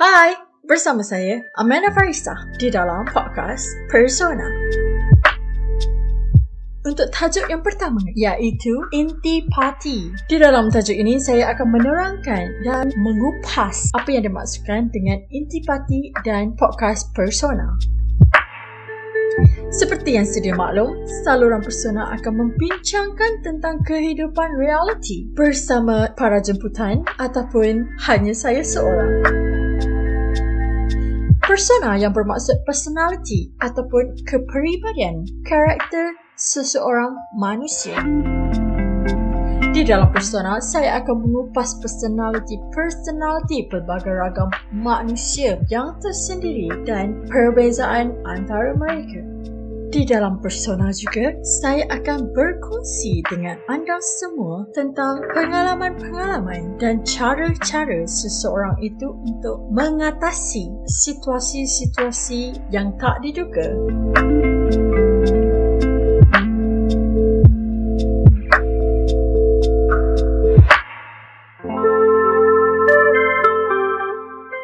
Hai, bersama saya Amanda Farisa di dalam podcast Persona. Untuk tajuk yang pertama iaitu intipati. Di dalam tajuk ini saya akan menerangkan dan mengupas apa yang dimaksudkan dengan intipati dan podcast Persona. Seperti yang sedia maklum, saluran persona akan membincangkan tentang kehidupan realiti bersama para jemputan ataupun hanya saya seorang. Persona yang bermaksud personality ataupun kepribadian karakter seseorang manusia. Di dalam persona, saya akan mengupas personality-personality pelbagai ragam manusia yang tersendiri dan perbezaan antara mereka. Di dalam persona juga, saya akan berkongsi dengan anda semua tentang pengalaman-pengalaman dan cara-cara seseorang itu untuk mengatasi situasi-situasi yang tak diduga.